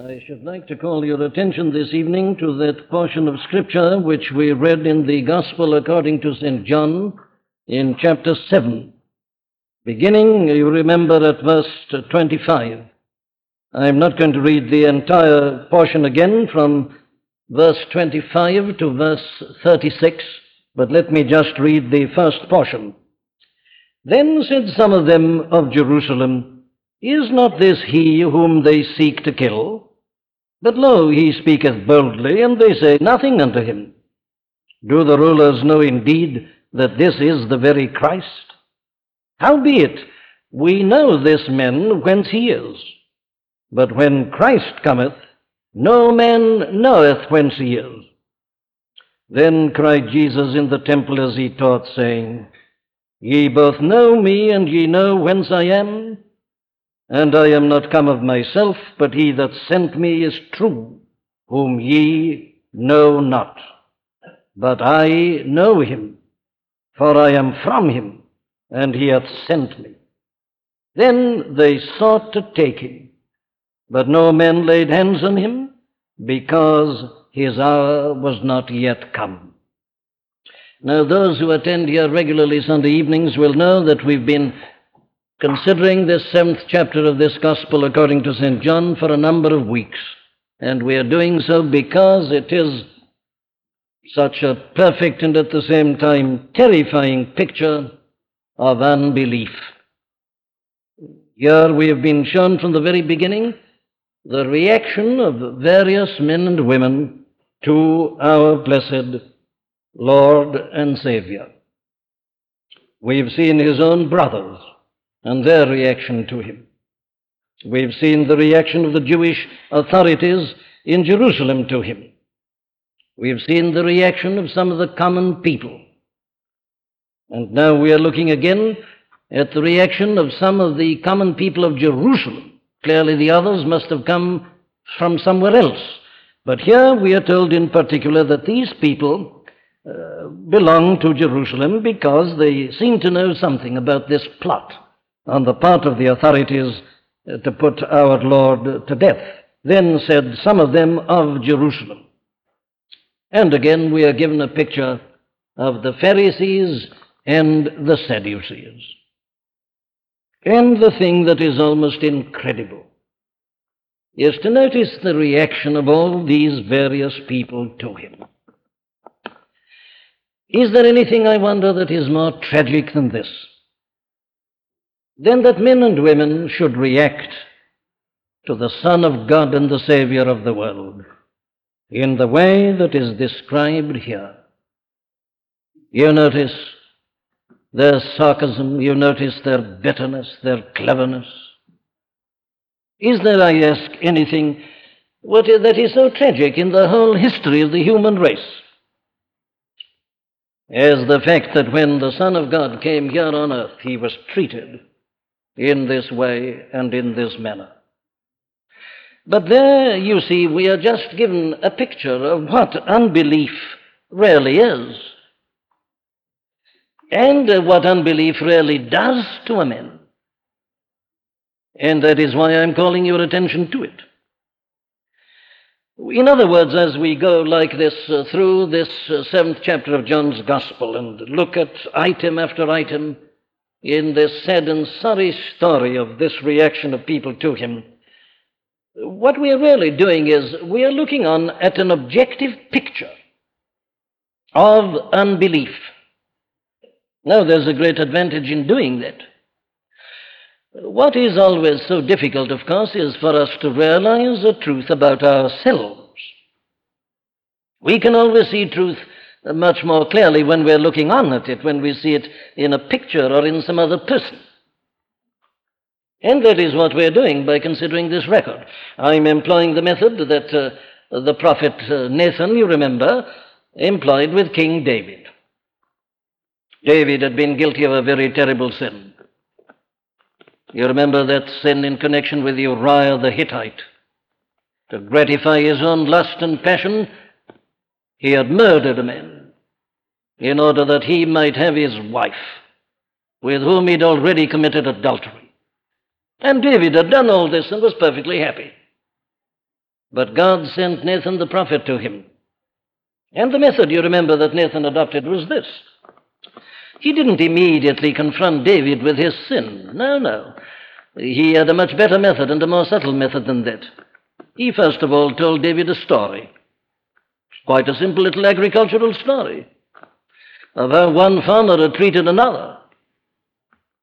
I should like to call your attention this evening to that portion of Scripture which we read in the Gospel according to St. John in chapter 7. Beginning, you remember, at verse 25. I'm not going to read the entire portion again from verse 25 to verse 36, but let me just read the first portion. Then said some of them of Jerusalem, is not this he whom they seek to kill? But lo, he speaketh boldly, and they say nothing unto him. Do the rulers know indeed that this is the very Christ? Howbeit, we know this man whence he is. But when Christ cometh, no man knoweth whence he is. Then cried Jesus in the temple as he taught, saying, Ye both know me, and ye know whence I am. And I am not come of myself, but he that sent me is true, whom ye know not. But I know him, for I am from him, and he hath sent me. Then they sought to take him, but no man laid hands on him, because his hour was not yet come. Now, those who attend here regularly Sunday evenings will know that we've been considering this seventh chapter of this Gospel according to St. John for a number of weeks. And we are doing so because it is such a perfect and at the same time terrifying picture of unbelief. Here we have been shown from the very beginning the reaction of various men and women to our blessed Lord and Savior. We've seen his own brothers and their reaction to him. We've seen the reaction of the Jewish authorities in Jerusalem to him. We've seen the reaction of some of the common people. And now we are looking again at the reaction of some of the common people of Jerusalem. Clearly, the others must have come from somewhere else. But here we are told in particular that these people uh, belong to Jerusalem because they seem to know something about this plot on the part of the authorities uh, to put our Lord to death. Then said some of them of Jerusalem. And again, we are given a picture of the Pharisees and the Sadducees. And the thing that is almost incredible is to notice the reaction of all these various people to him. Is there anything, I wonder, that is more tragic than this? Then that men and women should react to the Son of God and the Savior of the world in the way that is described here. You notice their sarcasm, you notice their bitterness, their cleverness. Is there, I ask, anything what is, that is so tragic in the whole history of the human race? As the fact that when the Son of God came here on earth, he was treated in this way and in this manner. But there, you see, we are just given a picture of what unbelief really is and what unbelief really does to a man. And that is why I'm calling your attention to it. In other words, as we go like this uh, through this uh, seventh chapter of John's Gospel and look at item after item, in this sad and sorry story of this reaction of people to him, what we are really doing is we are looking on at an objective picture of unbelief. Now, there's a great advantage in doing that. What is always so difficult, of course, is for us to realize the truth about ourselves. We can always see truth much more clearly when we're looking on at it, when we see it in a picture or in some other person. And that is what we're doing by considering this record. I'm employing the method that uh, the prophet uh, Nathan, you remember, employed with King David. David had been guilty of a very terrible sin. You remember that sin in connection with Uriah the Hittite. To gratify his own lust and passion, he had murdered a man in order that he might have his wife, with whom he'd already committed adultery. And David had done all this and was perfectly happy. But God sent Nathan the prophet to him. And the method, you remember, that Nathan adopted was this. He didn't immediately confront David with his sin. No, no. He had a much better method and a more subtle method than that. He first of all told David a story. Quite a simple little agricultural story of how one farmer had treated another,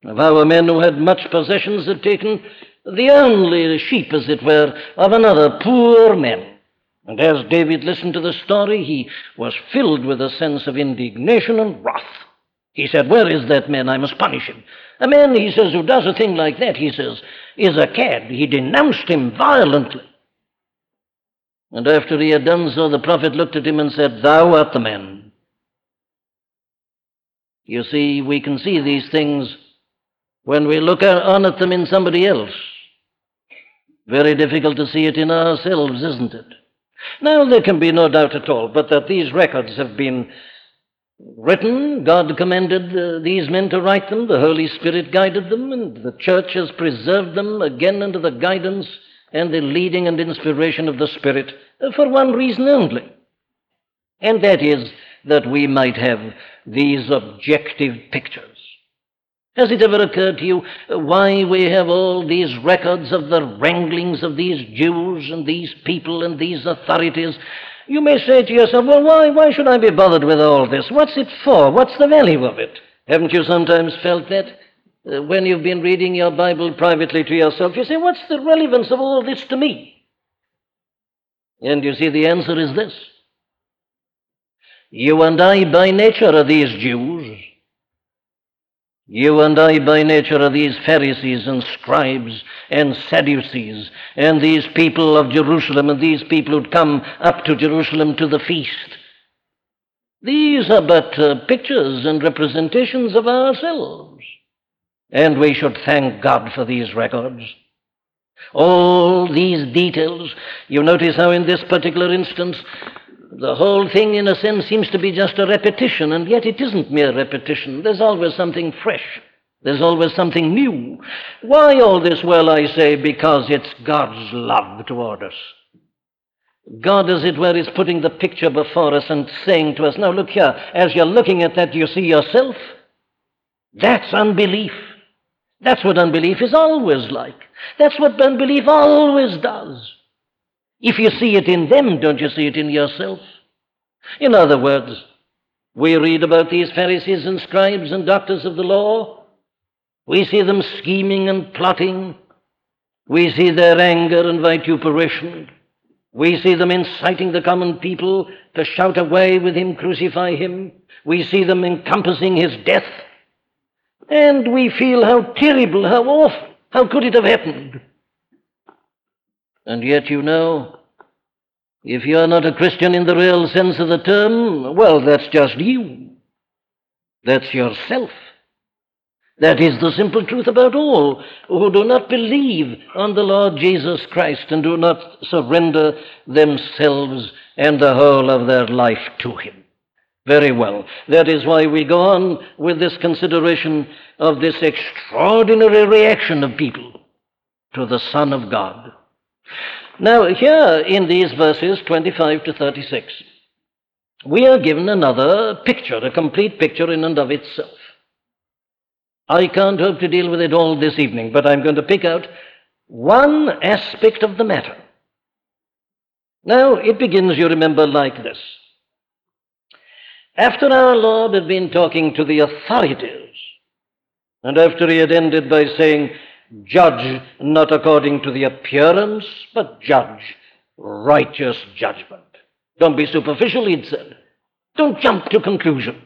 of how a man who had much possessions had taken the only sheep, as it were, of another poor man. And as David listened to the story, he was filled with a sense of indignation and wrath. He said, Where is that man? I must punish him. A man, he says, who does a thing like that, he says, is a cad. He denounced him violently. And after he had done so, the prophet looked at him and said, Thou art the man. You see, we can see these things when we look on at them in somebody else. Very difficult to see it in ourselves, isn't it? Now, there can be no doubt at all but that these records have been written. God commanded uh, these men to write them. The Holy Spirit guided them, and the church has preserved them again under the guidance and the leading and inspiration of the Spirit for one reason only. And that is that we might have these objective pictures. Has it ever occurred to you why we have all these records of the wranglings of these Jews and these people and these authorities? You may say to yourself, well, why, why should I be bothered with all this? What's it for? What's the value of it? Haven't you sometimes felt that? Uh, when you've been reading your Bible privately to yourself, you say, What's the relevance of all this to me? And you see, the answer is this You and I, by nature, are these Jews. You and I, by nature, are these Pharisees and scribes and Sadducees and these people of Jerusalem and these people who'd come up to Jerusalem to the feast. These are but uh, pictures and representations of ourselves. And we should thank God for these records. All these details. You notice how, in this particular instance, the whole thing, in a sense, seems to be just a repetition, and yet it isn't mere repetition. There's always something fresh. There's always something new. Why all this? Well, I say, because it's God's love toward us. God, as it were, is putting the picture before us and saying to us, Now look here, as you're looking at that, you see yourself. That's unbelief. That's what unbelief is always like. That's what unbelief always does. If you see it in them, don't you see it in yourself? In other words, we read about these Pharisees and scribes and doctors of the law. We see them scheming and plotting. We see their anger and vituperation. We see them inciting the common people to shout away with him, crucify him. We see them encompassing his death. And we feel how terrible, how awful, how could it have happened? And yet, you know, if you're not a Christian in the real sense of the term, well, that's just you. That's yourself. That is the simple truth about all who do not believe on the Lord Jesus Christ and do not surrender themselves and the whole of their life to Him. Very well. That is why we go on with this consideration of this extraordinary reaction of people to the Son of God. Now, here in these verses 25 to 36, we are given another picture, a complete picture in and of itself. I can't hope to deal with it all this evening, but I'm going to pick out one aspect of the matter. Now, it begins, you remember, like this. After our Lord had been talking to the authorities, and after he had ended by saying, Judge not according to the appearance, but judge righteous judgment. Don't be superficial, he'd said. Don't jump to conclusions.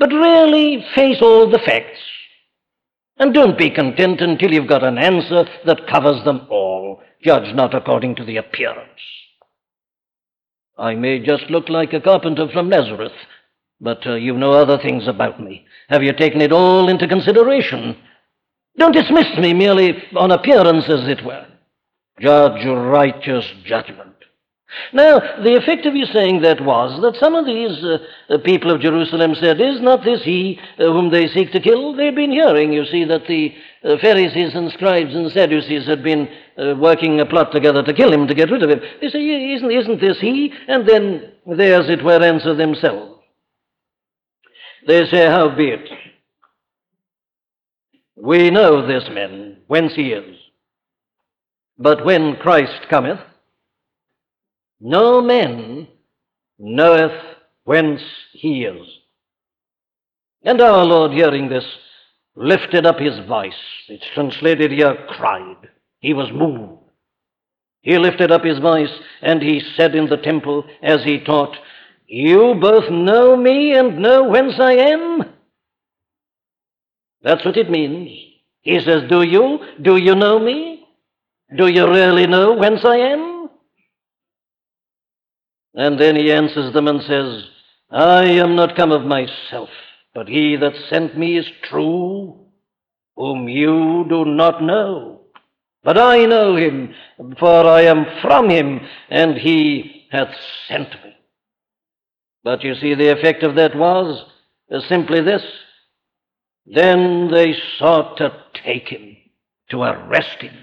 But really face all the facts. And don't be content until you've got an answer that covers them all. Judge not according to the appearance. I may just look like a carpenter from Nazareth, but uh, you know other things about me. Have you taken it all into consideration? Don't dismiss me merely on appearance, as it were. Judge righteous judgment. Now, the effect of his saying that was that some of these uh, uh, people of Jerusalem said, Is not this he uh, whom they seek to kill? They've been hearing, you see, that the uh, Pharisees and scribes and Sadducees had been uh, working a plot together to kill him, to get rid of him. They say, Isn't, isn't this he? And then they, as it were, answer themselves. They say, Howbeit, we know this man, whence he is. But when Christ cometh, no man knoweth whence he is. And our Lord, hearing this, lifted up his voice. It's translated here, cried. He was moved. He lifted up his voice and he said in the temple as he taught, You both know me and know whence I am. That's what it means. He says, Do you? Do you know me? Do you really know whence I am? And then he answers them and says, I am not come of myself, but he that sent me is true, whom you do not know. But I know him, for I am from him, and he hath sent me. But you see, the effect of that was uh, simply this. Then they sought to take him, to arrest him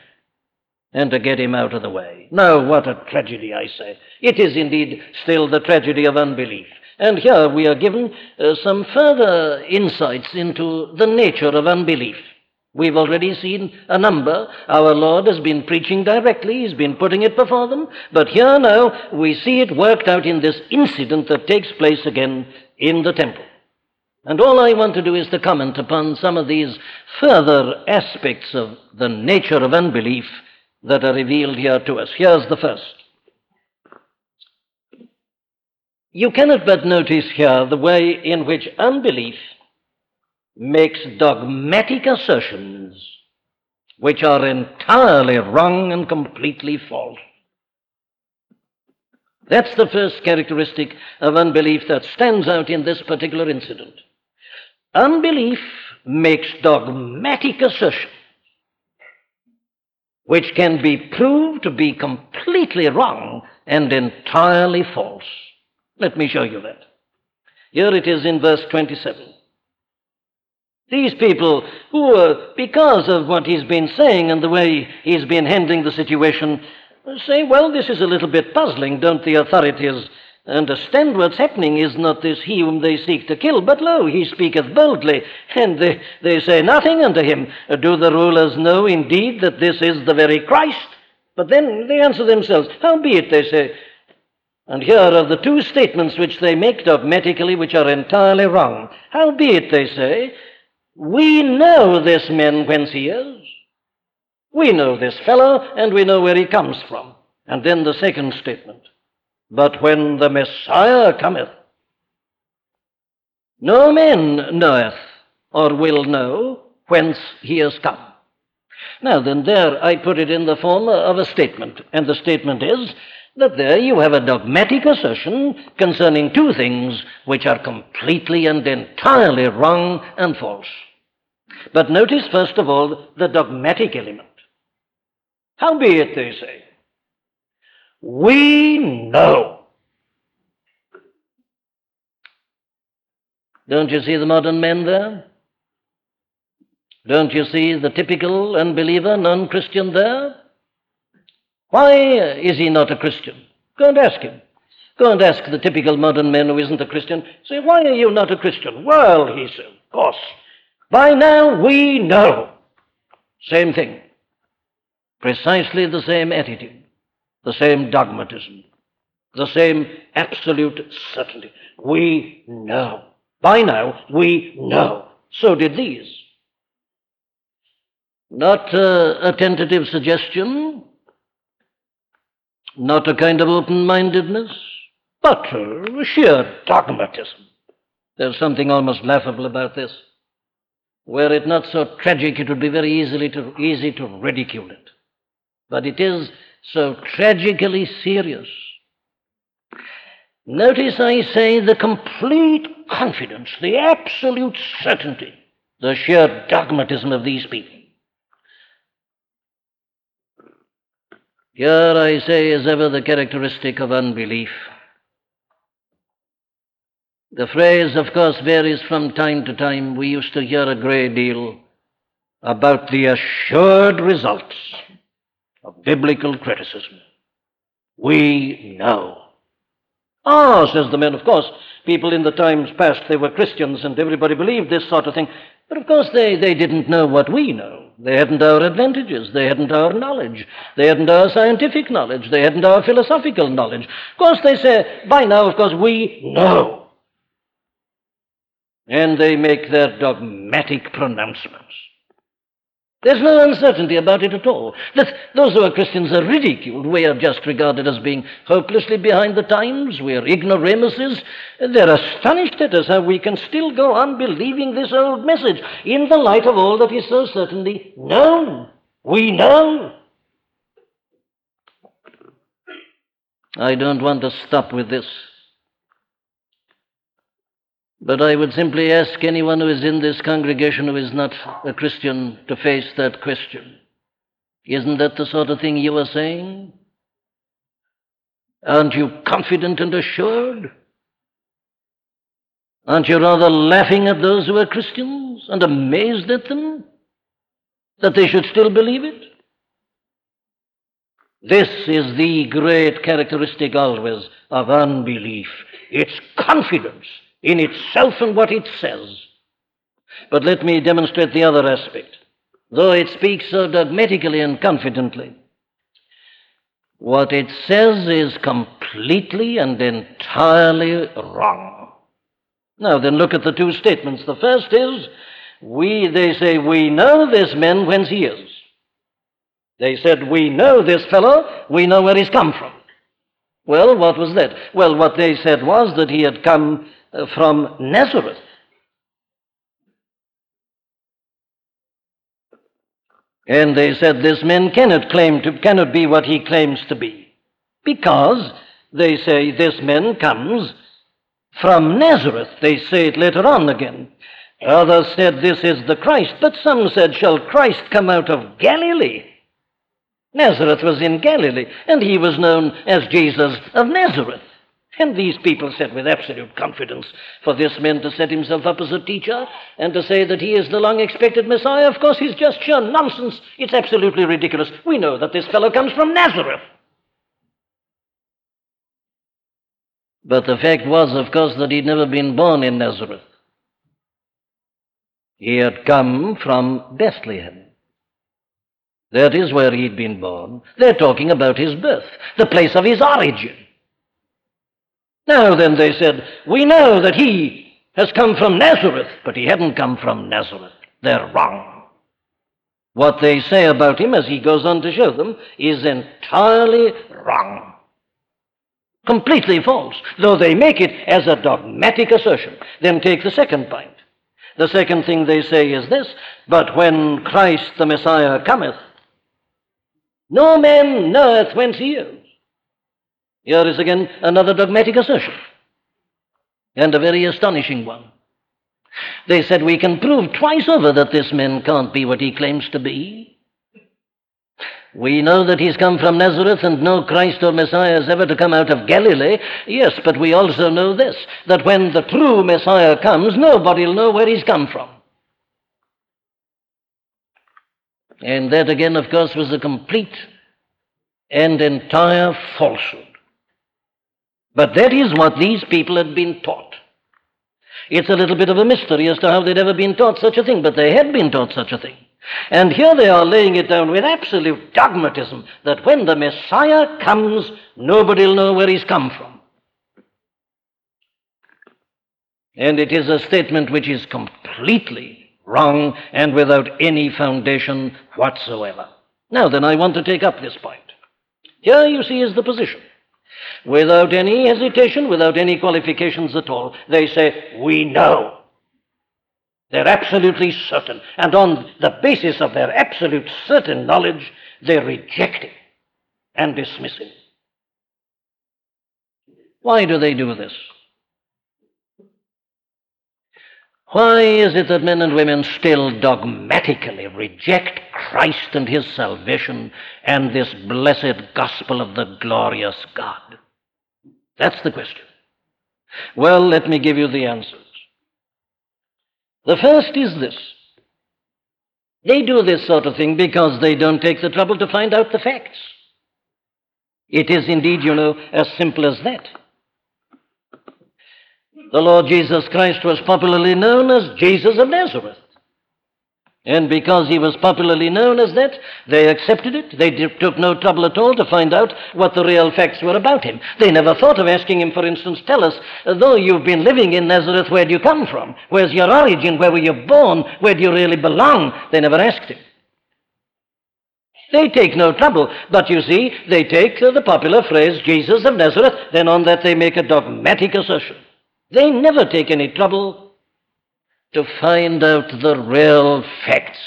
and to get him out of the way. Now, what a tragedy, I say. It is indeed still the tragedy of unbelief. And here we are given uh, some further insights into the nature of unbelief. We've already seen a number. Our Lord has been preaching directly, He's been putting it before them. But here now we see it worked out in this incident that takes place again in the temple. And all I want to do is to comment upon some of these further aspects of the nature of unbelief that are revealed here to us. Here's the first. You cannot but notice here the way in which unbelief makes dogmatic assertions which are entirely wrong and completely false. That's the first characteristic of unbelief that stands out in this particular incident. Unbelief makes dogmatic assertions which can be proved to be completely wrong and entirely false. Let me show you that. Here it is in verse 27. These people who, uh, because of what he's been saying and the way he's been handling the situation, say, well, this is a little bit puzzling. Don't the authorities understand what's happening is not this he whom they seek to kill, but lo, he speaketh boldly, and they, they say nothing unto him. Do the rulers know indeed that this is the very Christ? But then they answer themselves, Howbeit, they say, and here are the two statements which they make dogmatically, which are entirely wrong. Howbeit, they say, we know this man whence he is. We know this fellow, and we know where he comes from. And then the second statement. But when the Messiah cometh, no man knoweth or will know whence he is come. Now then, there I put it in the form of a statement, and the statement is that there you have a dogmatic assertion concerning two things which are completely and entirely wrong and false. But notice, first of all, the dogmatic element. Howbeit, they say, we know. Don't you see the modern men there? Don't you see the typical unbeliever, non Christian there? Why is he not a Christian? Go and ask him. Go and ask the typical modern man who isn't a Christian. Say, why are you not a Christian? Well, he said, of course. By now we know. Same thing. Precisely the same attitude the same dogmatism, the same absolute certainty. We know. By now, we know. So did these. Not uh, a tentative suggestion, not a kind of open mindedness, but uh, sheer dogmatism. There's something almost laughable about this. Were it not so tragic, it would be very easily to, easy to ridicule it. But it is so tragically serious. Notice I say the complete confidence, the absolute certainty, the sheer dogmatism of these people. Here, I say, is ever the characteristic of unbelief. The phrase, of course, varies from time to time. We used to hear a great deal about the assured results of biblical criticism. We know. Ah, says the men, of course, people in the times past, they were Christians and everybody believed this sort of thing. But of course, they, they didn't know what we know. They hadn't our advantages. They hadn't our knowledge. They hadn't our scientific knowledge. They hadn't our philosophical knowledge. Of course, they say, by now, of course, we know. And they make their dogmatic pronouncements. There's no uncertainty about it at all. That those who are Christians are ridiculed. We are just regarded as being hopelessly behind the times. We are ignoramuses. They're astonished at us how we can still go on believing this old message in the light of all that is so certainly known. We know. I don't want to stop with this. But I would simply ask anyone who is in this congregation who is not a Christian to face that question. Isn't that the sort of thing you are saying? Aren't you confident and assured? Aren't you rather laughing at those who are Christians and amazed at them that they should still believe it? This is the great characteristic always of unbelief. It's confidence in itself and what it says. But let me demonstrate the other aspect. Though it speaks so dogmatically and confidently, what it says is completely and entirely wrong. Now then, look at the two statements. The first is, we, they say, we know this man whence he is. They said, we know this fellow, we know where he's come from. Well, what was that? Well, what they said was that he had come from Nazareth. And they said this man cannot claim to cannot be what he claims to be. Because they say this man comes from Nazareth. They say it later on again. Others said this is the Christ, but some said, Shall Christ come out of Galilee? Nazareth was in Galilee, and he was known as Jesus of Nazareth. And these people said with absolute confidence for this man to set himself up as a teacher and to say that he is the long expected Messiah, of course, he's just sheer nonsense. It's absolutely ridiculous. We know that this fellow comes from Nazareth. But the fact was, of course, that he'd never been born in Nazareth. He had come from Bethlehem. That is where he'd been born. They're talking about his birth, the place of his origin. Now then, they said, we know that he has come from Nazareth, but he hadn't come from Nazareth. They're wrong. What they say about him, as he goes on to show them, is entirely wrong. Completely false, though they make it as a dogmatic assertion. Then take the second point. The second thing they say is this But when Christ the Messiah cometh, no man knoweth whence he is. Here is again another dogmatic assertion, and a very astonishing one. They said we can prove twice over that this man can't be what he claims to be. We know that he's come from Nazareth and no Christ or Messiah is ever to come out of Galilee. Yes, but we also know this that when the true Messiah comes, nobody will know where he's come from. And that again, of course, was a complete and entire falsehood. But that is what these people had been taught. It's a little bit of a mystery as to how they'd ever been taught such a thing, but they had been taught such a thing. And here they are laying it down with absolute dogmatism that when the Messiah comes, nobody will know where he's come from. And it is a statement which is completely wrong and without any foundation whatsoever. Now then, I want to take up this point. Here you see is the position without any hesitation, without any qualifications at all. They say, We know. They're absolutely certain. And on the basis of their absolute certain knowledge, they reject it and dismiss it. Why do they do this? Why is it that men and women still dogmatically reject Christ and his salvation and this blessed gospel of the glorious God? That's the question. Well, let me give you the answers. The first is this they do this sort of thing because they don't take the trouble to find out the facts. It is indeed, you know, as simple as that. The Lord Jesus Christ was popularly known as Jesus of Nazareth. And because he was popularly known as that, they accepted it. They did, took no trouble at all to find out what the real facts were about him. They never thought of asking him, for instance, tell us, though you've been living in Nazareth, where do you come from? Where's your origin? Where were you born? Where do you really belong? They never asked him. They take no trouble. But you see, they take uh, the popular phrase, Jesus of Nazareth, then on that they make a dogmatic assertion. They never take any trouble to find out the real facts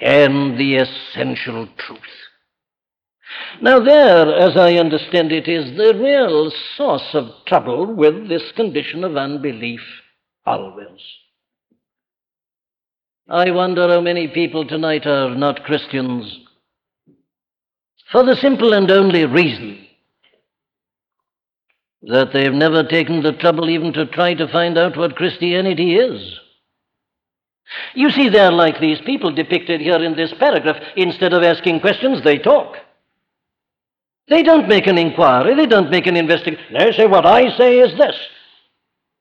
and the essential truth. Now, there, as I understand it, is the real source of trouble with this condition of unbelief always. I wonder how many people tonight are not Christians for the simple and only reason that they've never taken the trouble even to try to find out what Christianity is. You see, they're like these people depicted here in this paragraph. Instead of asking questions, they talk. They don't make an inquiry, they don't make an investigation. They say, What I say is this.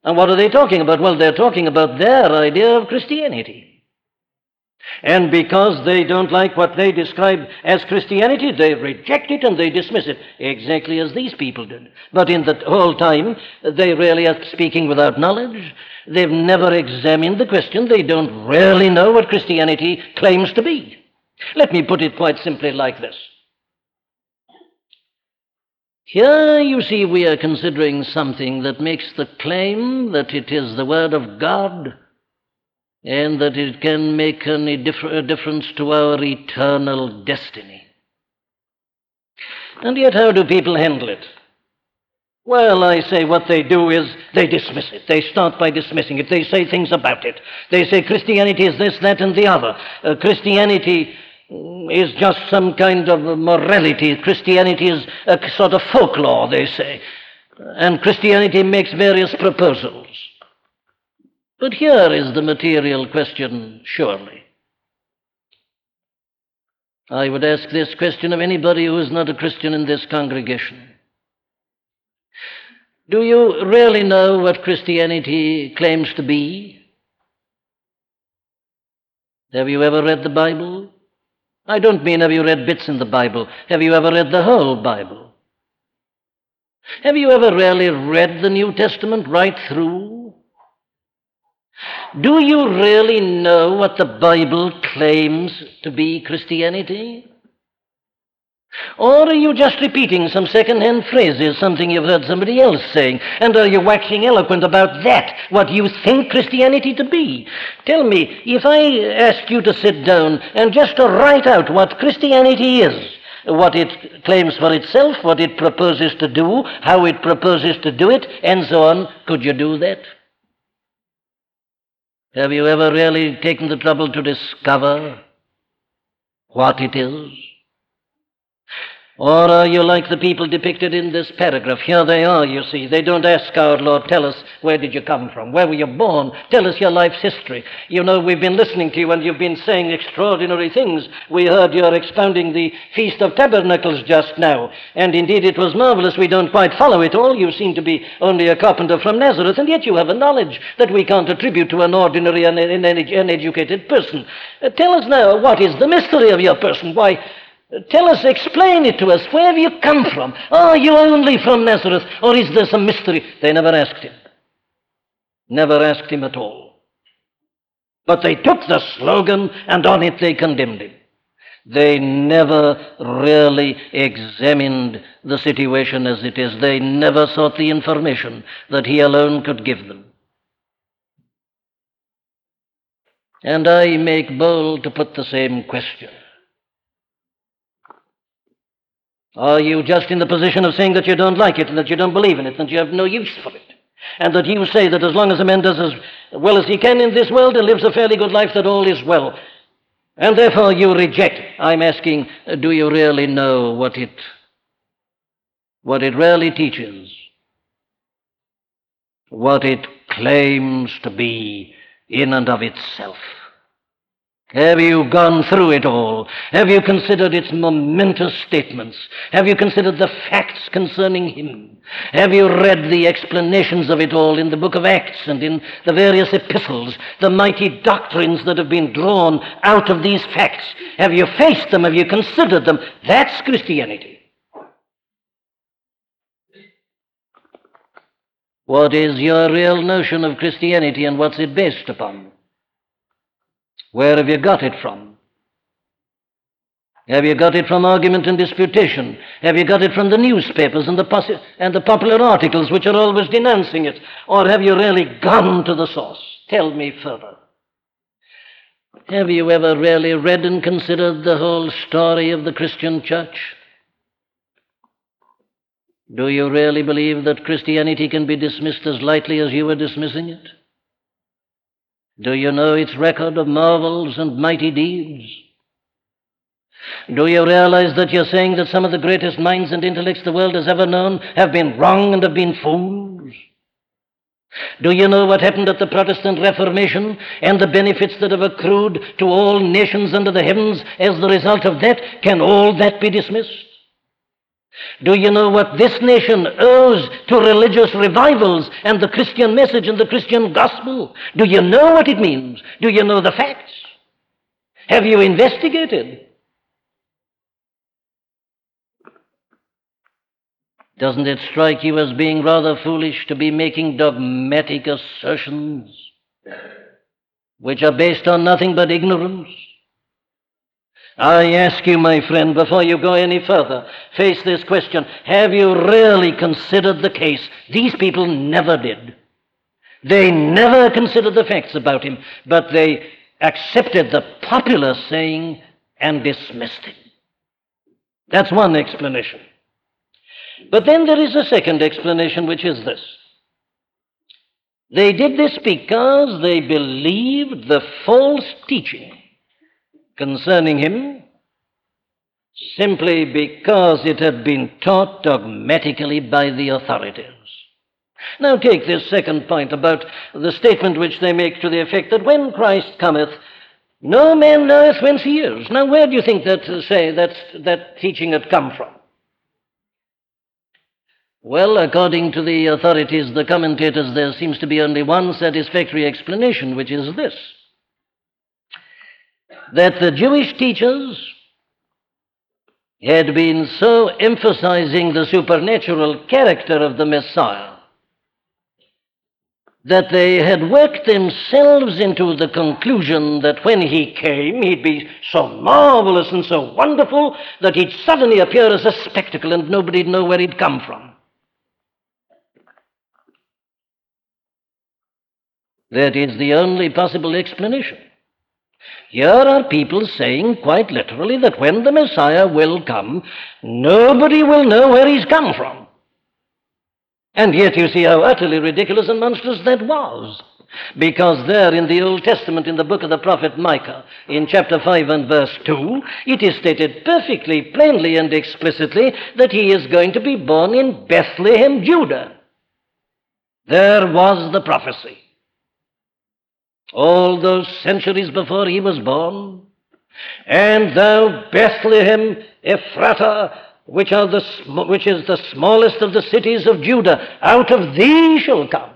And what are they talking about? Well, they're talking about their idea of Christianity. And because they don't like what they describe as Christianity, they reject it and they dismiss it, exactly as these people did. But in the whole time, they really are speaking without knowledge. They've never examined the question. They don't really know what Christianity claims to be. Let me put it quite simply like this. Here, you see, we are considering something that makes the claim that it is the Word of God and that it can make any differ- difference to our eternal destiny. And yet, how do people handle it? Well, I say what they do is they dismiss it. They start by dismissing it. They say things about it. They say Christianity is this, that, and the other. Uh, Christianity is just some kind of morality. Christianity is a sort of folklore, they say. And Christianity makes various proposals. But here is the material question, surely. I would ask this question of anybody who is not a Christian in this congregation. Do you really know what Christianity claims to be? Have you ever read the Bible? I don't mean have you read bits in the Bible. Have you ever read the whole Bible? Have you ever really read the New Testament right through? Do you really know what the Bible claims to be Christianity? Or are you just repeating some second-hand phrases, something you've heard somebody else saying, and are you waxing eloquent about that, what you think Christianity to be? Tell me, if I ask you to sit down and just to write out what Christianity is, what it claims for itself, what it proposes to do, how it proposes to do it, and so on, could you do that? Have you ever really taken the trouble to discover what it is? Or are you like the people depicted in this paragraph? Here they are, you see. They don't ask our Lord, tell us, where did you come from? Where were you born? Tell us your life's history. You know, we've been listening to you and you've been saying extraordinary things. We heard you expounding the Feast of Tabernacles just now. And indeed, it was marvelous. We don't quite follow it all. You seem to be only a carpenter from Nazareth, and yet you have a knowledge that we can't attribute to an ordinary and uneducated person. Uh, tell us now, what is the mystery of your person? Why, Tell us, explain it to us. Where have you come from? Are you only from Nazareth, or is there some mystery? They never asked him. Never asked him at all. But they took the slogan, and on it they condemned him. They never really examined the situation as it is. They never sought the information that he alone could give them. And I make bold to put the same question. Are you just in the position of saying that you don't like it and that you don't believe in it and you have no use for it? And that you say that as long as a man does as well as he can in this world and lives a fairly good life, that all is well. And therefore you reject. I'm asking, do you really know what it, what it really teaches? What it claims to be in and of itself? Have you gone through it all? Have you considered its momentous statements? Have you considered the facts concerning him? Have you read the explanations of it all in the book of Acts and in the various epistles, the mighty doctrines that have been drawn out of these facts? Have you faced them? Have you considered them? That's Christianity. What is your real notion of Christianity and what's it based upon? Where have you got it from? Have you got it from argument and disputation? Have you got it from the newspapers and the, possi- and the popular articles which are always denouncing it? Or have you really gone to the source? Tell me further. Have you ever really read and considered the whole story of the Christian church? Do you really believe that Christianity can be dismissed as lightly as you are dismissing it? Do you know its record of marvels and mighty deeds? Do you realize that you're saying that some of the greatest minds and intellects the world has ever known have been wrong and have been fools? Do you know what happened at the Protestant Reformation and the benefits that have accrued to all nations under the heavens as the result of that? Can all that be dismissed? Do you know what this nation owes to religious revivals and the Christian message and the Christian gospel? Do you know what it means? Do you know the facts? Have you investigated? Doesn't it strike you as being rather foolish to be making dogmatic assertions which are based on nothing but ignorance? I ask you, my friend, before you go any further, face this question. Have you really considered the case? These people never did. They never considered the facts about him, but they accepted the popular saying and dismissed it. That's one explanation. But then there is a second explanation, which is this. They did this because they believed the false teaching concerning him simply because it had been taught dogmatically by the authorities. Now, take this second point about the statement which they make to the effect that when Christ cometh, no man knoweth whence he is. Now, where do you think that uh, say that that teaching had come from? Well, according to the authorities, the commentators, there seems to be only one satisfactory explanation, which is this that the Jewish teachers had been so emphasizing the supernatural character of the Messiah that they had worked themselves into the conclusion that when he came, he'd be so marvelous and so wonderful that he'd suddenly appear as a spectacle and nobody'd know where he'd come from. That is the only possible explanation. Here are people saying quite literally that when the Messiah will come, nobody will know where he's come from. And yet you see how utterly ridiculous and monstrous that was. Because there in the Old Testament, in the book of the prophet Micah, in chapter 5 and verse 2, it is stated perfectly plainly and explicitly that he is going to be born in Bethlehem, Judah. There was the prophecy all those centuries before he was born. And thou, Bethlehem Ephratah, which, are the, which is the smallest of the cities of Judah, out of thee shall come.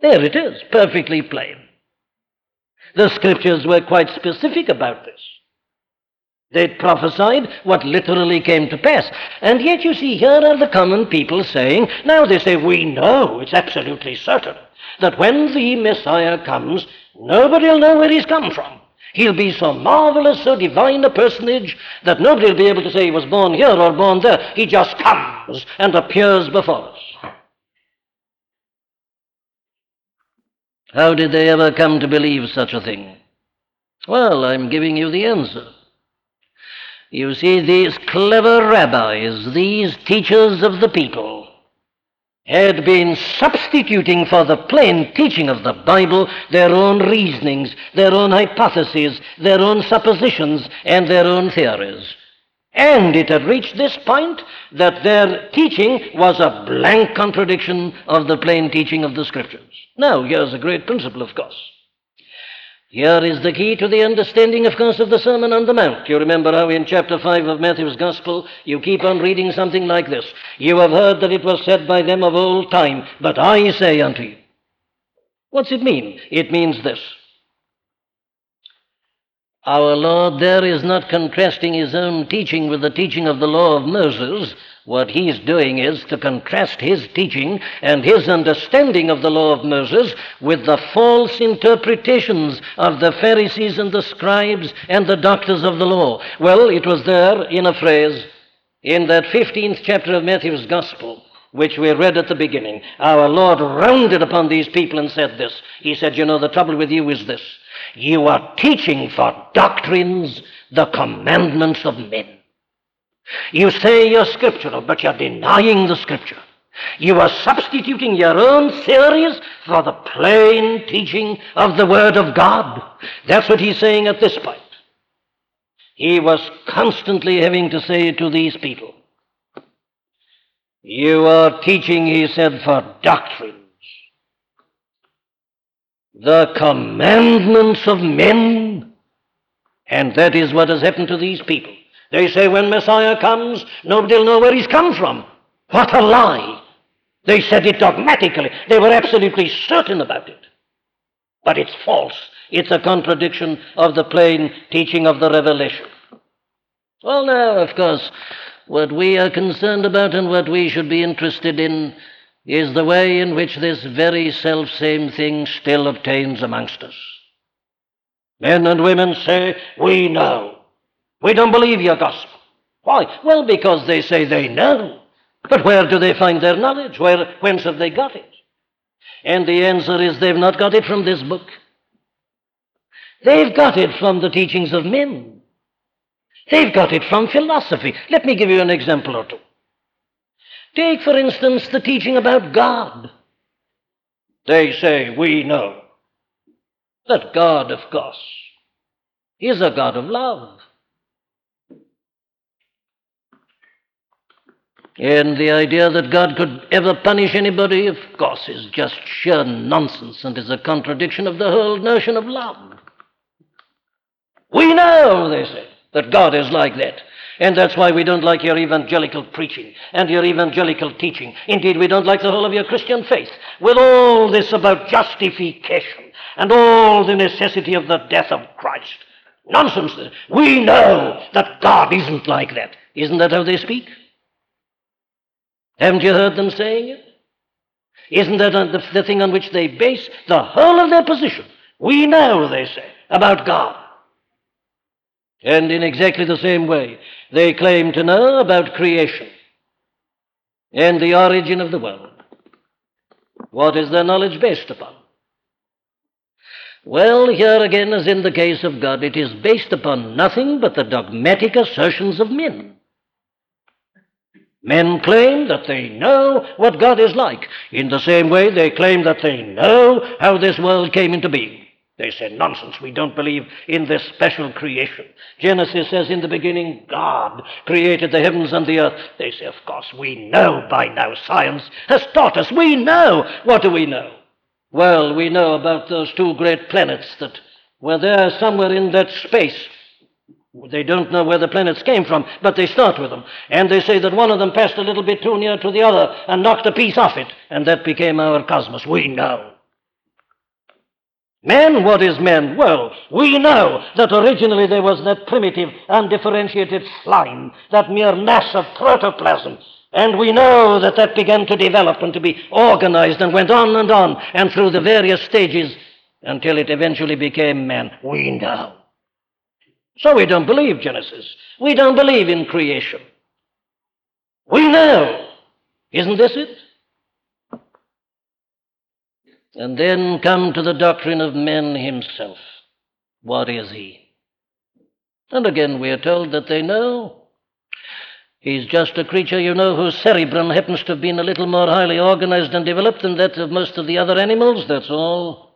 There it is, perfectly plain. The scriptures were quite specific about this. They prophesied what literally came to pass. And yet, you see, here are the common people saying, now they say, we know, it's absolutely certain, that when the Messiah comes, Nobody will know where he's come from. He'll be so marvelous, so divine a personage that nobody will be able to say he was born here or born there. He just comes and appears before us. How did they ever come to believe such a thing? Well, I'm giving you the answer. You see, these clever rabbis, these teachers of the people, had been substituting for the plain teaching of the Bible their own reasonings, their own hypotheses, their own suppositions, and their own theories. And it had reached this point that their teaching was a blank contradiction of the plain teaching of the Scriptures. Now, here's a great principle, of course. Here is the key to the understanding, of course, of the Sermon on the Mount. You remember how in chapter 5 of Matthew's Gospel, you keep on reading something like this You have heard that it was said by them of old time, but I say unto you. What's it mean? It means this. Our Lord there is not contrasting his own teaching with the teaching of the law of Moses, what he's doing is to contrast his teaching and his understanding of the law of Moses with the false interpretations of the Pharisees and the scribes and the doctors of the law. Well, it was there in a phrase in that 15th chapter of Matthew's Gospel which we read at the beginning. Our Lord rounded upon these people and said this. He said, You know, the trouble with you is this. You are teaching for doctrines the commandments of men. You say you're scriptural, but you're denying the scripture. You are substituting your own theories for the plain teaching of the Word of God. That's what he's saying at this point. He was constantly having to say to these people, You are teaching, he said, for doctrines. The commandments of men. And that is what has happened to these people. They say when Messiah comes, nobody will know where he's come from. What a lie! They said it dogmatically. They were absolutely certain about it. But it's false. It's a contradiction of the plain teaching of the revelation. Well, now, of course, what we are concerned about and what we should be interested in is the way in which this very self same thing still obtains amongst us. Men and women say, We know. We don't believe your gospel. Why? Well, because they say they know. But where do they find their knowledge? Where, whence have they got it? And the answer is they've not got it from this book. They've got it from the teachings of men. They've got it from philosophy. Let me give you an example or two. Take, for instance, the teaching about God. They say, we know that God, of course, is a God of love. And the idea that God could ever punish anybody, of course, is just sheer nonsense and is a contradiction of the whole notion of love. We know, they say, that God is like that. And that's why we don't like your evangelical preaching and your evangelical teaching. Indeed, we don't like the whole of your Christian faith. With all this about justification and all the necessity of the death of Christ. Nonsense. We know that God isn't like that. Isn't that how they speak? Haven't you heard them saying it? Isn't that the, the thing on which they base the whole of their position? We know, they say, about God. And in exactly the same way, they claim to know about creation and the origin of the world. What is their knowledge based upon? Well, here again, as in the case of God, it is based upon nothing but the dogmatic assertions of men. Men claim that they know what God is like. In the same way, they claim that they know how this world came into being. They say, nonsense, we don't believe in this special creation. Genesis says, in the beginning, God created the heavens and the earth. They say, of course, we know by now. Science has taught us. We know. What do we know? Well, we know about those two great planets that were there somewhere in that space they don't know where the planets came from, but they start with them. And they say that one of them passed a little bit too near to the other and knocked a piece off it, and that became our cosmos. We know. Men, what is men? Well, we know that originally there was that primitive, undifferentiated slime, that mere mass of protoplasm. And we know that that began to develop and to be organized and went on and on and through the various stages until it eventually became man. We know. So we don't believe Genesis. We don't believe in creation. We know. Isn't this it? And then come to the doctrine of men himself. What is he? And again, we are told that they know. He's just a creature, you know, whose cerebrum happens to have been a little more highly organized and developed than that of most of the other animals, that's all.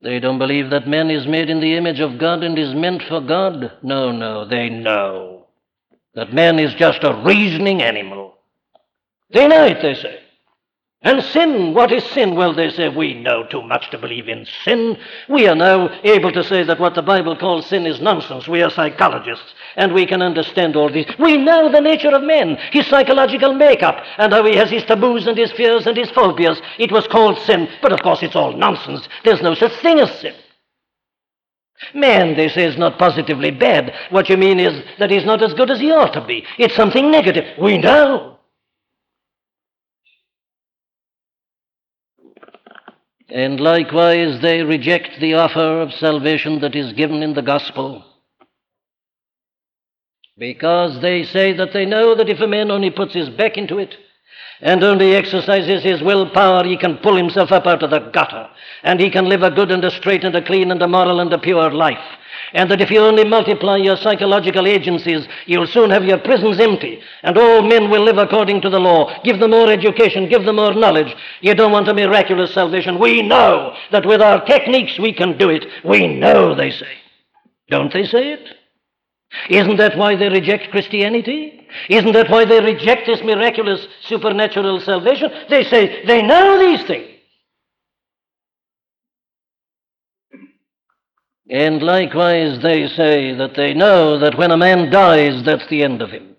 They don't believe that man is made in the image of God and is meant for God. No, no, they know that man is just a reasoning animal. They know it, they say. And sin, what is sin? Well, they say we know too much to believe in sin. We are now able to say that what the Bible calls sin is nonsense. We are psychologists, and we can understand all this. We know the nature of man, his psychological makeup, and how he has his taboos and his fears and his phobias. It was called sin, but of course it's all nonsense. There's no such thing as sin. Man, they say, is not positively bad. What you mean is that he's not as good as he ought to be. It's something negative. We know. And likewise, they reject the offer of salvation that is given in the gospel. Because they say that they know that if a man only puts his back into it and only exercises his willpower, he can pull himself up out of the gutter and he can live a good and a straight and a clean and a moral and a pure life and that if you only multiply your psychological agencies, you'll soon have your prisons empty, and all men will live according to the law. Give them more education, give them more knowledge. You don't want a miraculous salvation. We know that with our techniques we can do it. We know, they say. Don't they say it? Isn't that why they reject Christianity? Isn't that why they reject this miraculous supernatural salvation? They say they know these things. And likewise, they say that they know that when a man dies, that's the end of him.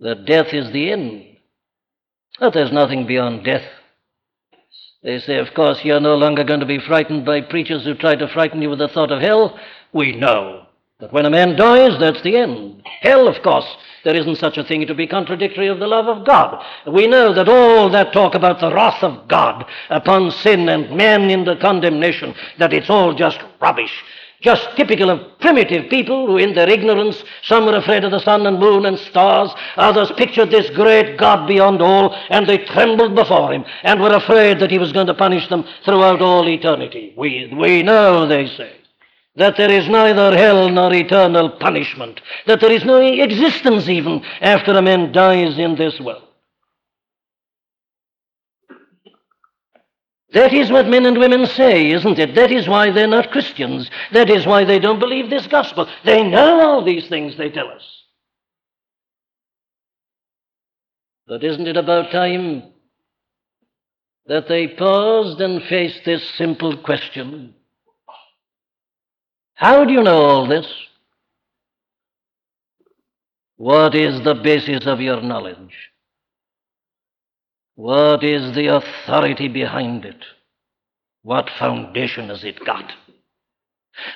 That death is the end. That there's nothing beyond death. They say, of course, you're no longer going to be frightened by preachers who try to frighten you with the thought of hell. We know that when a man dies, that's the end. Hell, of course, there isn't such a thing to be contradictory of the love of God. We know that all that talk about the wrath of God upon sin and men in the condemnation, that it's all just rubbish. Just typical of primitive people who, in their ignorance, some were afraid of the sun and moon and stars, others pictured this great God beyond all, and they trembled before him and were afraid that he was going to punish them throughout all eternity. We, we know, they say that there is neither hell nor eternal punishment, that there is no existence even after a man dies in this world. That is what men and women say, isn't it? That is why they're not Christians. That is why they don't believe this gospel. They know all these things they tell us. But isn't it about time that they paused and faced this simple question? How do you know all this? What is the basis of your knowledge? What is the authority behind it? What foundation has it got?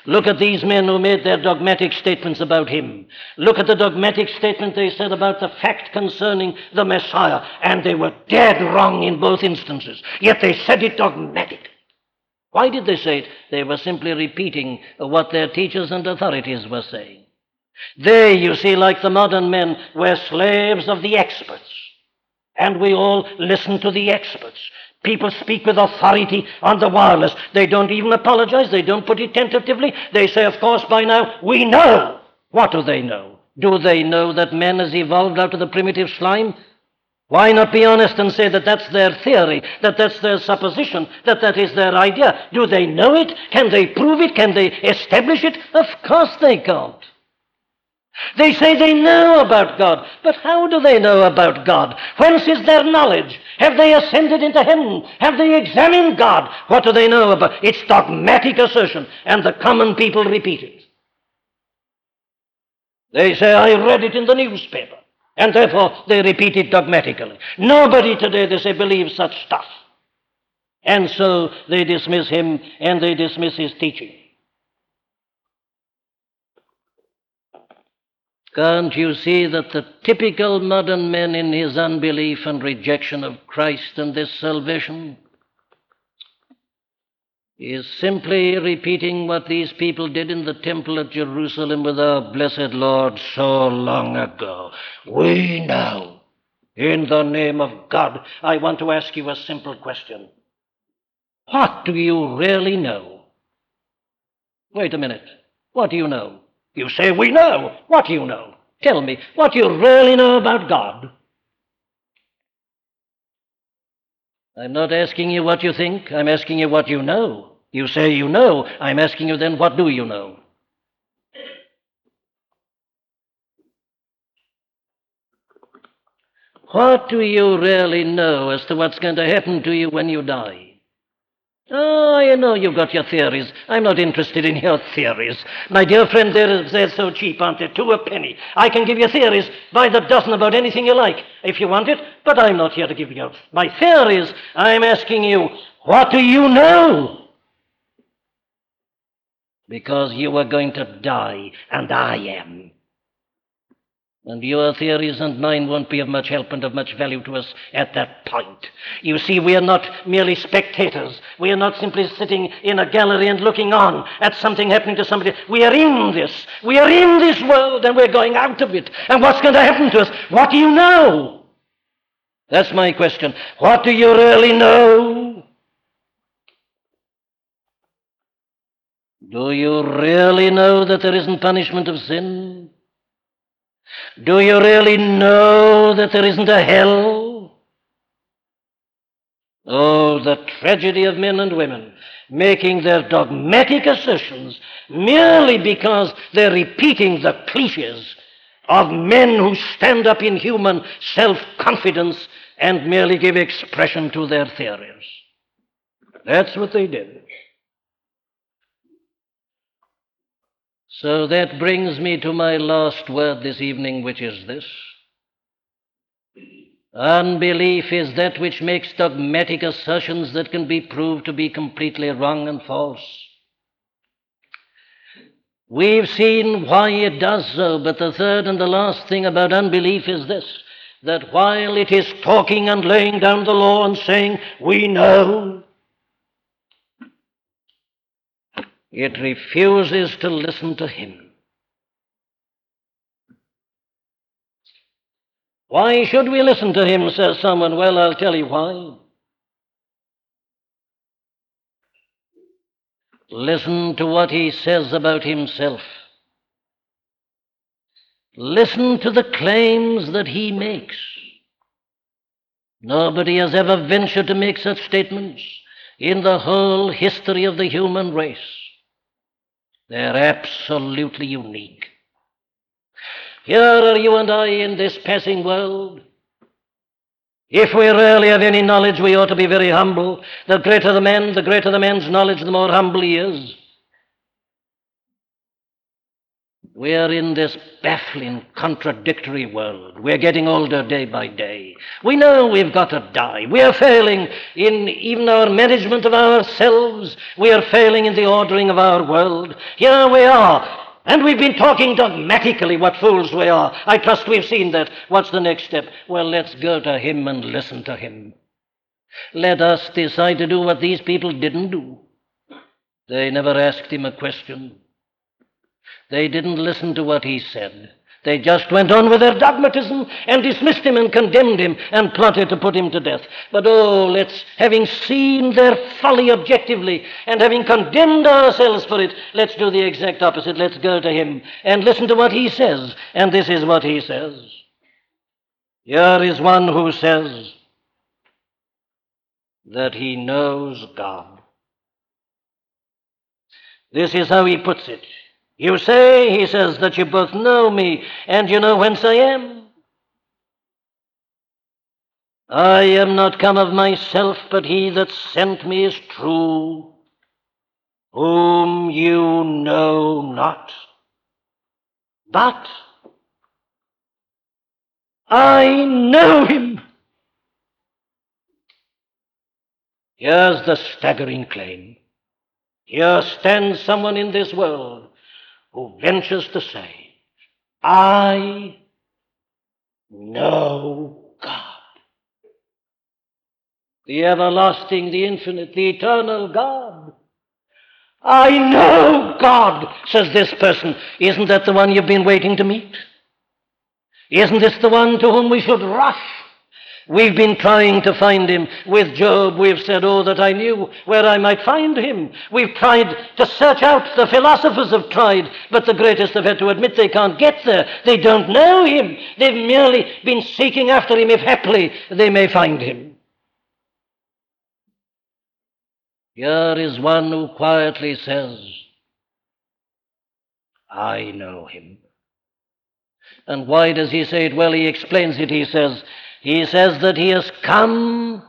Look at these men who made their dogmatic statements about him. Look at the dogmatic statement they said about the fact concerning the Messiah, and they were dead wrong in both instances. Yet they said it dogmatically. Why did they say it? They were simply repeating what their teachers and authorities were saying. They, you see, like the modern men, were slaves of the experts. And we all listen to the experts. People speak with authority on the wireless. They don't even apologize. They don't put it tentatively. They say, of course, by now, we know. What do they know? Do they know that man has evolved out of the primitive slime? Why not be honest and say that that's their theory, that that's their supposition, that that is their idea? Do they know it? Can they prove it? Can they establish it? Of course they can't. They say they know about God, but how do they know about God? Whence is their knowledge? Have they ascended into heaven? Have they examined God? What do they know about? It's dogmatic assertion, and the common people repeat it. They say, I read it in the newspaper. And therefore they repeat it dogmatically. Nobody today, they say, believes such stuff. And so they dismiss him and they dismiss his teaching. Can't you see that the typical modern man in his unbelief and rejection of Christ and this salvation is simply repeating what these people did in the temple at Jerusalem with our blessed Lord so long ago. We know. In the name of God, I want to ask you a simple question. What do you really know? Wait a minute. What do you know? You say, We know. What do you know? Tell me, what do you really know about God? I'm not asking you what you think, I'm asking you what you know. You say you know, I'm asking you then, what do you know? What do you really know as to what's going to happen to you when you die? Oh, you know you've got your theories. I'm not interested in your theories. My dear friend, they're, they're so cheap, aren't they? Two a penny. I can give you theories by the dozen about anything you like, if you want it, but I'm not here to give you my theories. I'm asking you, what do you know? Because you are going to die, and I am. And your theories and mine won't be of much help and of much value to us at that point. You see, we are not merely spectators. We are not simply sitting in a gallery and looking on at something happening to somebody. We are in this. We are in this world and we're going out of it. And what's going to happen to us? What do you know? That's my question. What do you really know? Do you really know that there isn't punishment of sin? Do you really know that there isn't a hell? Oh, the tragedy of men and women making their dogmatic assertions merely because they're repeating the cliches of men who stand up in human self confidence and merely give expression to their theories. That's what they did. So that brings me to my last word this evening, which is this. Unbelief is that which makes dogmatic assertions that can be proved to be completely wrong and false. We've seen why it does so, but the third and the last thing about unbelief is this that while it is talking and laying down the law and saying, We know, It refuses to listen to him. Why should we listen to him, says someone. Well, I'll tell you why. Listen to what he says about himself. Listen to the claims that he makes. Nobody has ever ventured to make such statements in the whole history of the human race. They're absolutely unique. Here are you and I in this passing world. If we really have any knowledge, we ought to be very humble. The greater the man, the greater the man's knowledge, the more humble he is. We are in this baffling, contradictory world. We're getting older day by day. We know we've got to die. We are failing in even our management of ourselves. We are failing in the ordering of our world. Here we are. And we've been talking dogmatically what fools we are. I trust we've seen that. What's the next step? Well, let's go to him and listen to him. Let us decide to do what these people didn't do. They never asked him a question. They didn't listen to what he said. They just went on with their dogmatism and dismissed him and condemned him and plotted to put him to death. But oh, let's, having seen their folly objectively and having condemned ourselves for it, let's do the exact opposite. Let's go to him and listen to what he says. And this is what he says. Here is one who says that he knows God. This is how he puts it. You say, he says, that you both know me and you know whence I am. I am not come of myself, but he that sent me is true, whom you know not. But I know him. Here's the staggering claim. Here stands someone in this world who ventures to say, I know God. The everlasting, the infinite, the eternal God. I know God, says this person. Isn't that the one you've been waiting to meet? Isn't this the one to whom we should rush? We've been trying to find him. With Job, we've said, Oh, that I knew where I might find him. We've tried to search out. The philosophers have tried, but the greatest have had to admit they can't get there. They don't know him. They've merely been seeking after him if haply they may find him. Here is one who quietly says, I know him. And why does he say it? Well, he explains it. He says, he says that he has come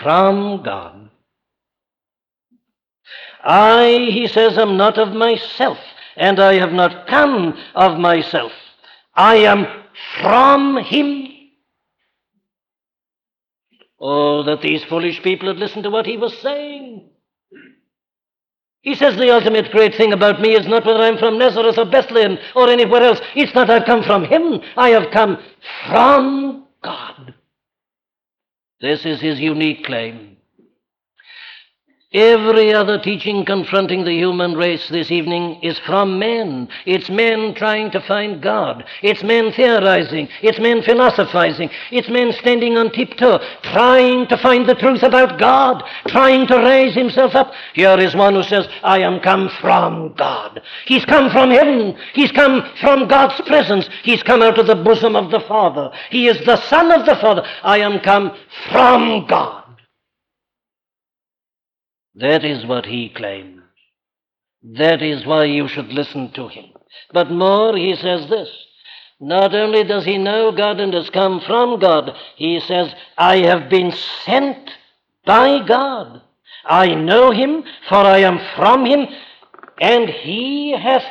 from God. I, he says, am not of myself, and I have not come of myself. I am from him. Oh, that these foolish people had listened to what he was saying. He says the ultimate great thing about me is not whether I'm from Nazareth or Bethlehem or anywhere else. It's not I've come from him. I have come from God. This is his unique claim. Every other teaching confronting the human race this evening is from men. It's men trying to find God. It's men theorizing. It's men philosophizing. It's men standing on tiptoe, trying to find the truth about God, trying to raise himself up. Here is one who says, I am come from God. He's come from heaven. He's come from God's presence. He's come out of the bosom of the Father. He is the Son of the Father. I am come from God. That is what he claims. That is why you should listen to him. But more, he says this. Not only does he know God and has come from God, he says, I have been sent by God. I know him, for I am from him, and he hath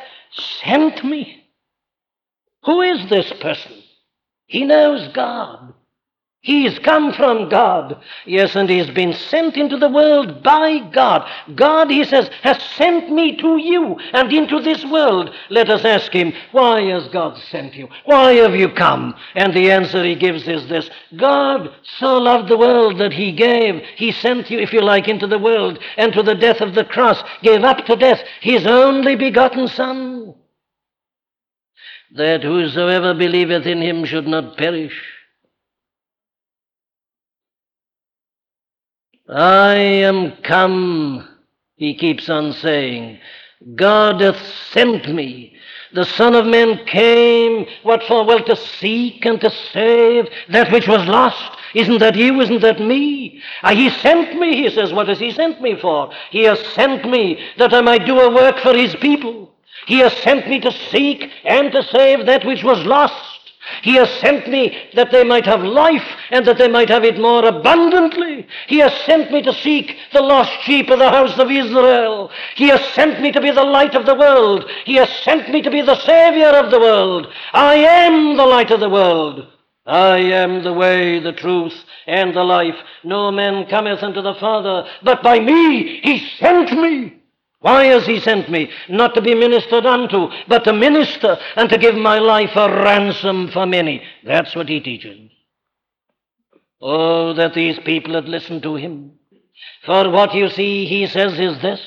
sent me. Who is this person? He knows God. He's come from God. Yes, and he's been sent into the world by God. God, he says, has sent me to you and into this world. Let us ask him, why has God sent you? Why have you come? And the answer he gives is this God so loved the world that he gave, he sent you, if you like, into the world, and to the death of the cross, gave up to death his only begotten Son, that whosoever believeth in him should not perish I am come, he keeps on saying. God hath sent me. The Son of Man came, what for? Well, to seek and to save that which was lost. Isn't that you? Isn't that me? Ah, he sent me, he says. What has he sent me for? He has sent me that I might do a work for his people. He has sent me to seek and to save that which was lost. He has sent me that they might have life and that they might have it more abundantly. He has sent me to seek the lost sheep of the house of Israel. He has sent me to be the light of the world. He has sent me to be the Savior of the world. I am the light of the world. I am the way, the truth, and the life. No man cometh unto the Father but by me. He sent me. Why has he sent me? Not to be ministered unto, but to minister and to give my life a ransom for many. That's what he teaches. Oh, that these people had listened to him. For what you see, he says, is this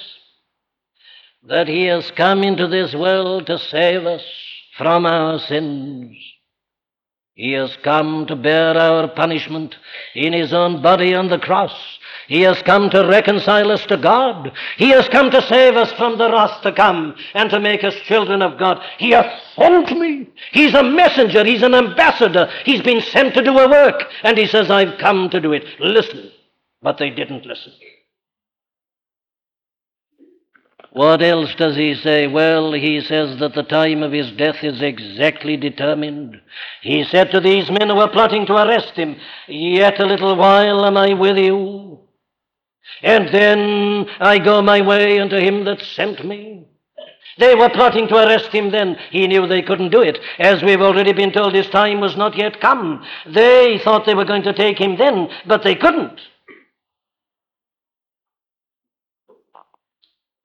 that he has come into this world to save us from our sins. He has come to bear our punishment in his own body on the cross he has come to reconcile us to God. He has come to save us from the wrath to come and to make us children of God. He has sent me. He's a messenger. He's an ambassador. He's been sent to do a work. And he says, I've come to do it. Listen. But they didn't listen. What else does he say? Well, he says that the time of his death is exactly determined. He said to these men who were plotting to arrest him, Yet a little while am I with you. And then I go my way unto him that sent me. They were plotting to arrest him then. He knew they couldn't do it. As we've already been told, his time was not yet come. They thought they were going to take him then, but they couldn't.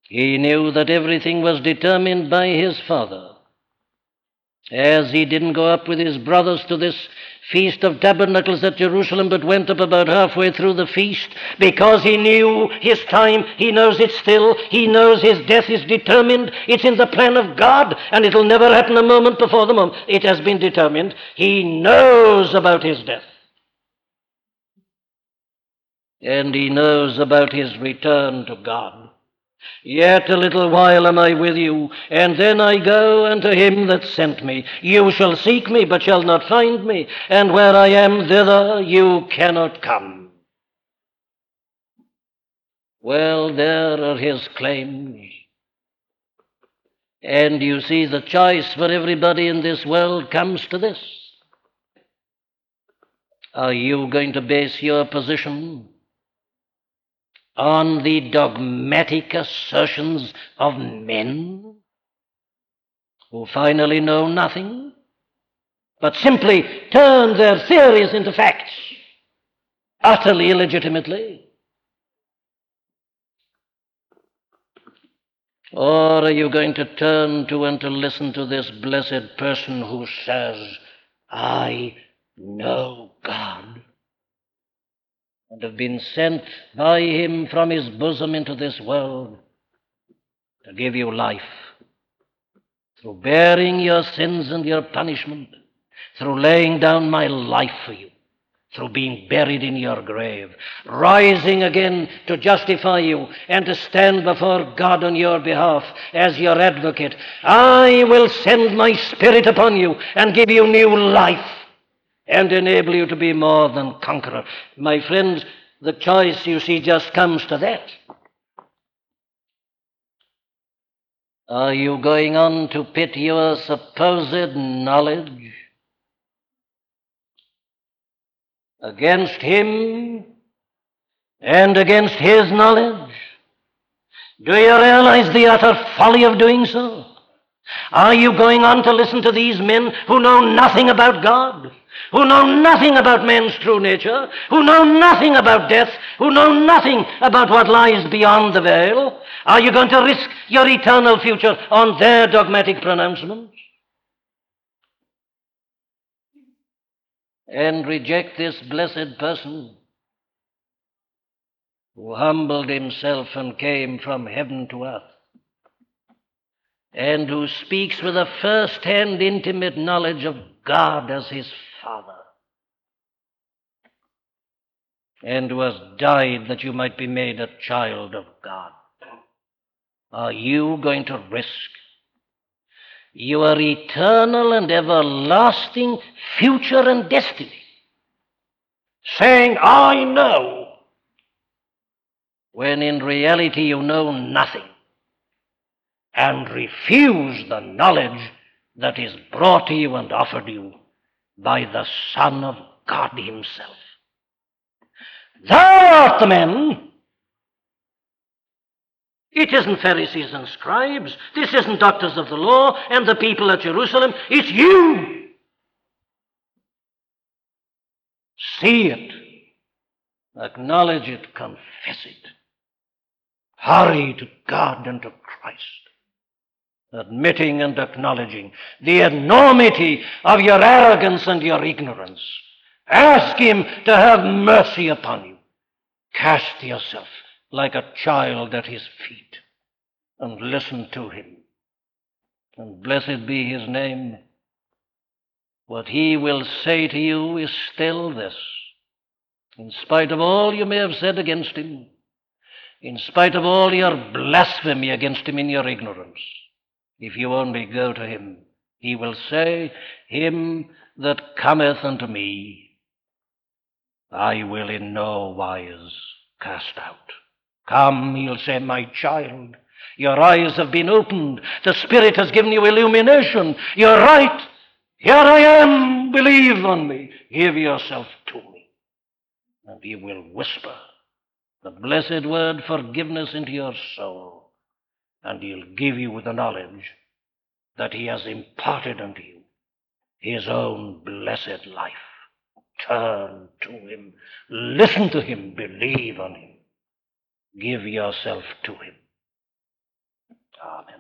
He knew that everything was determined by his Father. As he didn't go up with his brothers to this Feast of Tabernacles at Jerusalem, but went up about halfway through the feast because he knew his time. He knows it still. He knows his death is determined. It's in the plan of God, and it'll never happen a moment before the moment. It has been determined. He knows about his death. and he knows about his return to God. Yet a little while am I with you, and then I go unto him that sent me. You shall seek me, but shall not find me, and where I am, thither you cannot come. Well, there are his claims. And you see, the choice for everybody in this world comes to this. Are you going to base your position on the dogmatic assertions of men who finally know nothing, but simply turn their theories into facts utterly illegitimately? Or are you going to turn to and to listen to this blessed person who says, I know God, and have been sent by Him from His bosom into this world to give you life through bearing your sins and your punishment, through laying down my life for you through being buried in your grave, rising again to justify you and to stand before God on your behalf as your advocate. I will send my Spirit upon you and give you new life and enable you to be more than conqueror. My friends, the choice, you see, just comes to that. Are you going on to pit your supposed knowledge against him and against his knowledge? Do you realize the utter folly of doing so? Are you going on to listen to these men who know nothing about God, who know nothing about man's true nature, who know nothing about death, who know nothing about what lies beyond the veil? Are you going to risk your eternal future on their dogmatic pronouncements? and reject this blessed person who humbled himself and came from heaven to earth, and who speaks with a first hand intimate knowledge of God as his Father, and who has died that you might be made a child of God. Are you going to risk your eternal and everlasting future and destiny, saying, I know, when in reality you know nothing, and refuse the knowledge that is brought to you and offered you by the Son of God Himself. Thou art the man it isn't Pharisees and scribes. This isn't doctors of the law and the people at Jerusalem. It's you. See it. Acknowledge it. Confess it. Hurry to God and to Christ. Admitting and acknowledging the enormity of your arrogance and your ignorance. Ask Him to have mercy upon you. Cast yourself like a child at his feet and listen to him. And blessed be his name. What he will say to you is still this. In spite of all you may have said against him, in spite of all your blasphemy against him in your ignorance, if you only go to him, he will say, Him that cometh unto me, I will in no wise cast out. Come, he'll say, my child. Your eyes have been opened. The Spirit has given you illumination. You're right. Here I am. Believe on me. Give yourself to me. And he will whisper the blessed word forgiveness into your soul. And he'll give you with the knowledge that he has imparted unto you his own blessed life. Turn to him. Listen to him. Believe on him. Give yourself to Him. Amen.